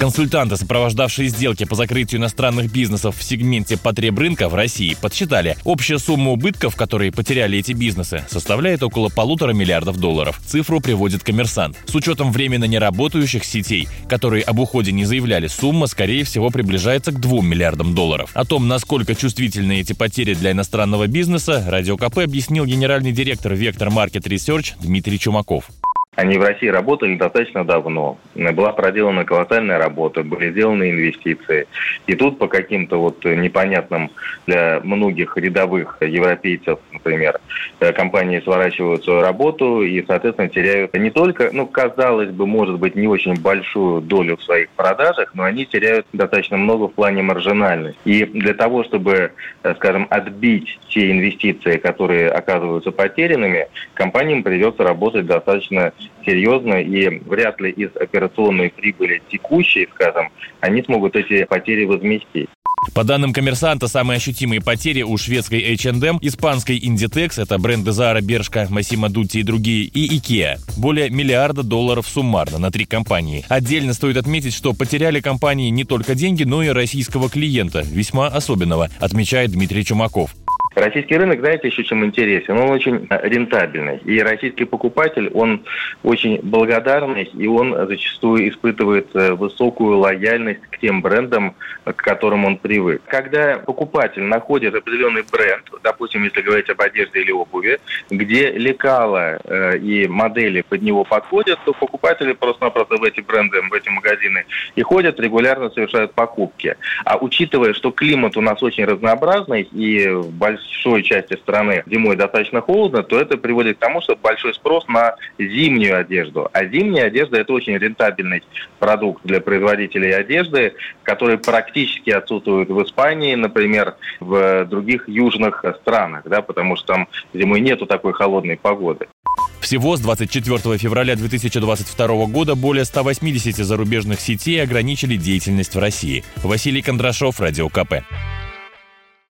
Консультанты, сопровождавшие сделки по закрытию иностранных бизнесов в сегменте потреб рынка в России, подсчитали, общая сумма убытков, которые потеряли эти бизнесы, составляет около полутора миллиардов долларов. Цифру приводит коммерсант. С учетом временно неработающих сетей, которые об уходе не заявляли, сумма, скорее всего, приближается к 2 миллиардам долларов. О том, насколько чувствительны эти потери для иностранного бизнеса, Радио КП объяснил генеральный директор Вектор Маркет Research Дмитрий Чумаков. Они в России работали достаточно давно. Была проделана колоссальная работа, были сделаны инвестиции. И тут по каким-то вот непонятным для многих рядовых европейцев, например, э, компании сворачивают свою работу и, соответственно, теряют не только, ну, казалось бы, может быть, не очень большую долю в своих продажах, но они теряют достаточно много в плане маржинальности. И для того, чтобы, э, скажем, отбить те инвестиции, которые оказываются потерянными, компаниям придется работать достаточно серьезно, и вряд ли из операционной прибыли текущей, скажем, они смогут эти потери возместить. По данным коммерсанта, самые ощутимые потери у шведской H&M, испанской Inditex, это бренды Zara, Bershka, Massimo Dutti и другие, и IKEA. Более миллиарда долларов суммарно на три компании. Отдельно стоит отметить, что потеряли компании не только деньги, но и российского клиента, весьма особенного, отмечает Дмитрий Чумаков. Российский рынок, знаете, еще чем интересен? Он очень э, рентабельный. И российский покупатель, он очень благодарный, и он зачастую испытывает э, высокую лояльность к тем брендам, к которым он привык. Когда покупатель находит определенный бренд, допустим, если говорить об одежде или обуви, где лекала э, и модели под него подходят, то покупатели просто-напросто в эти бренды, в эти магазины и ходят, регулярно совершают покупки. А учитывая, что климат у нас очень разнообразный и большой большой части страны зимой достаточно холодно, то это приводит к тому, что большой спрос на зимнюю одежду. А зимняя одежда – это очень рентабельный продукт для производителей одежды, который практически отсутствует в Испании, например, в других южных странах, да, потому что там зимой нету такой холодной погоды. Всего с 24 февраля 2022 года более 180 зарубежных сетей ограничили деятельность в России. Василий Кондрашов, Радио КП.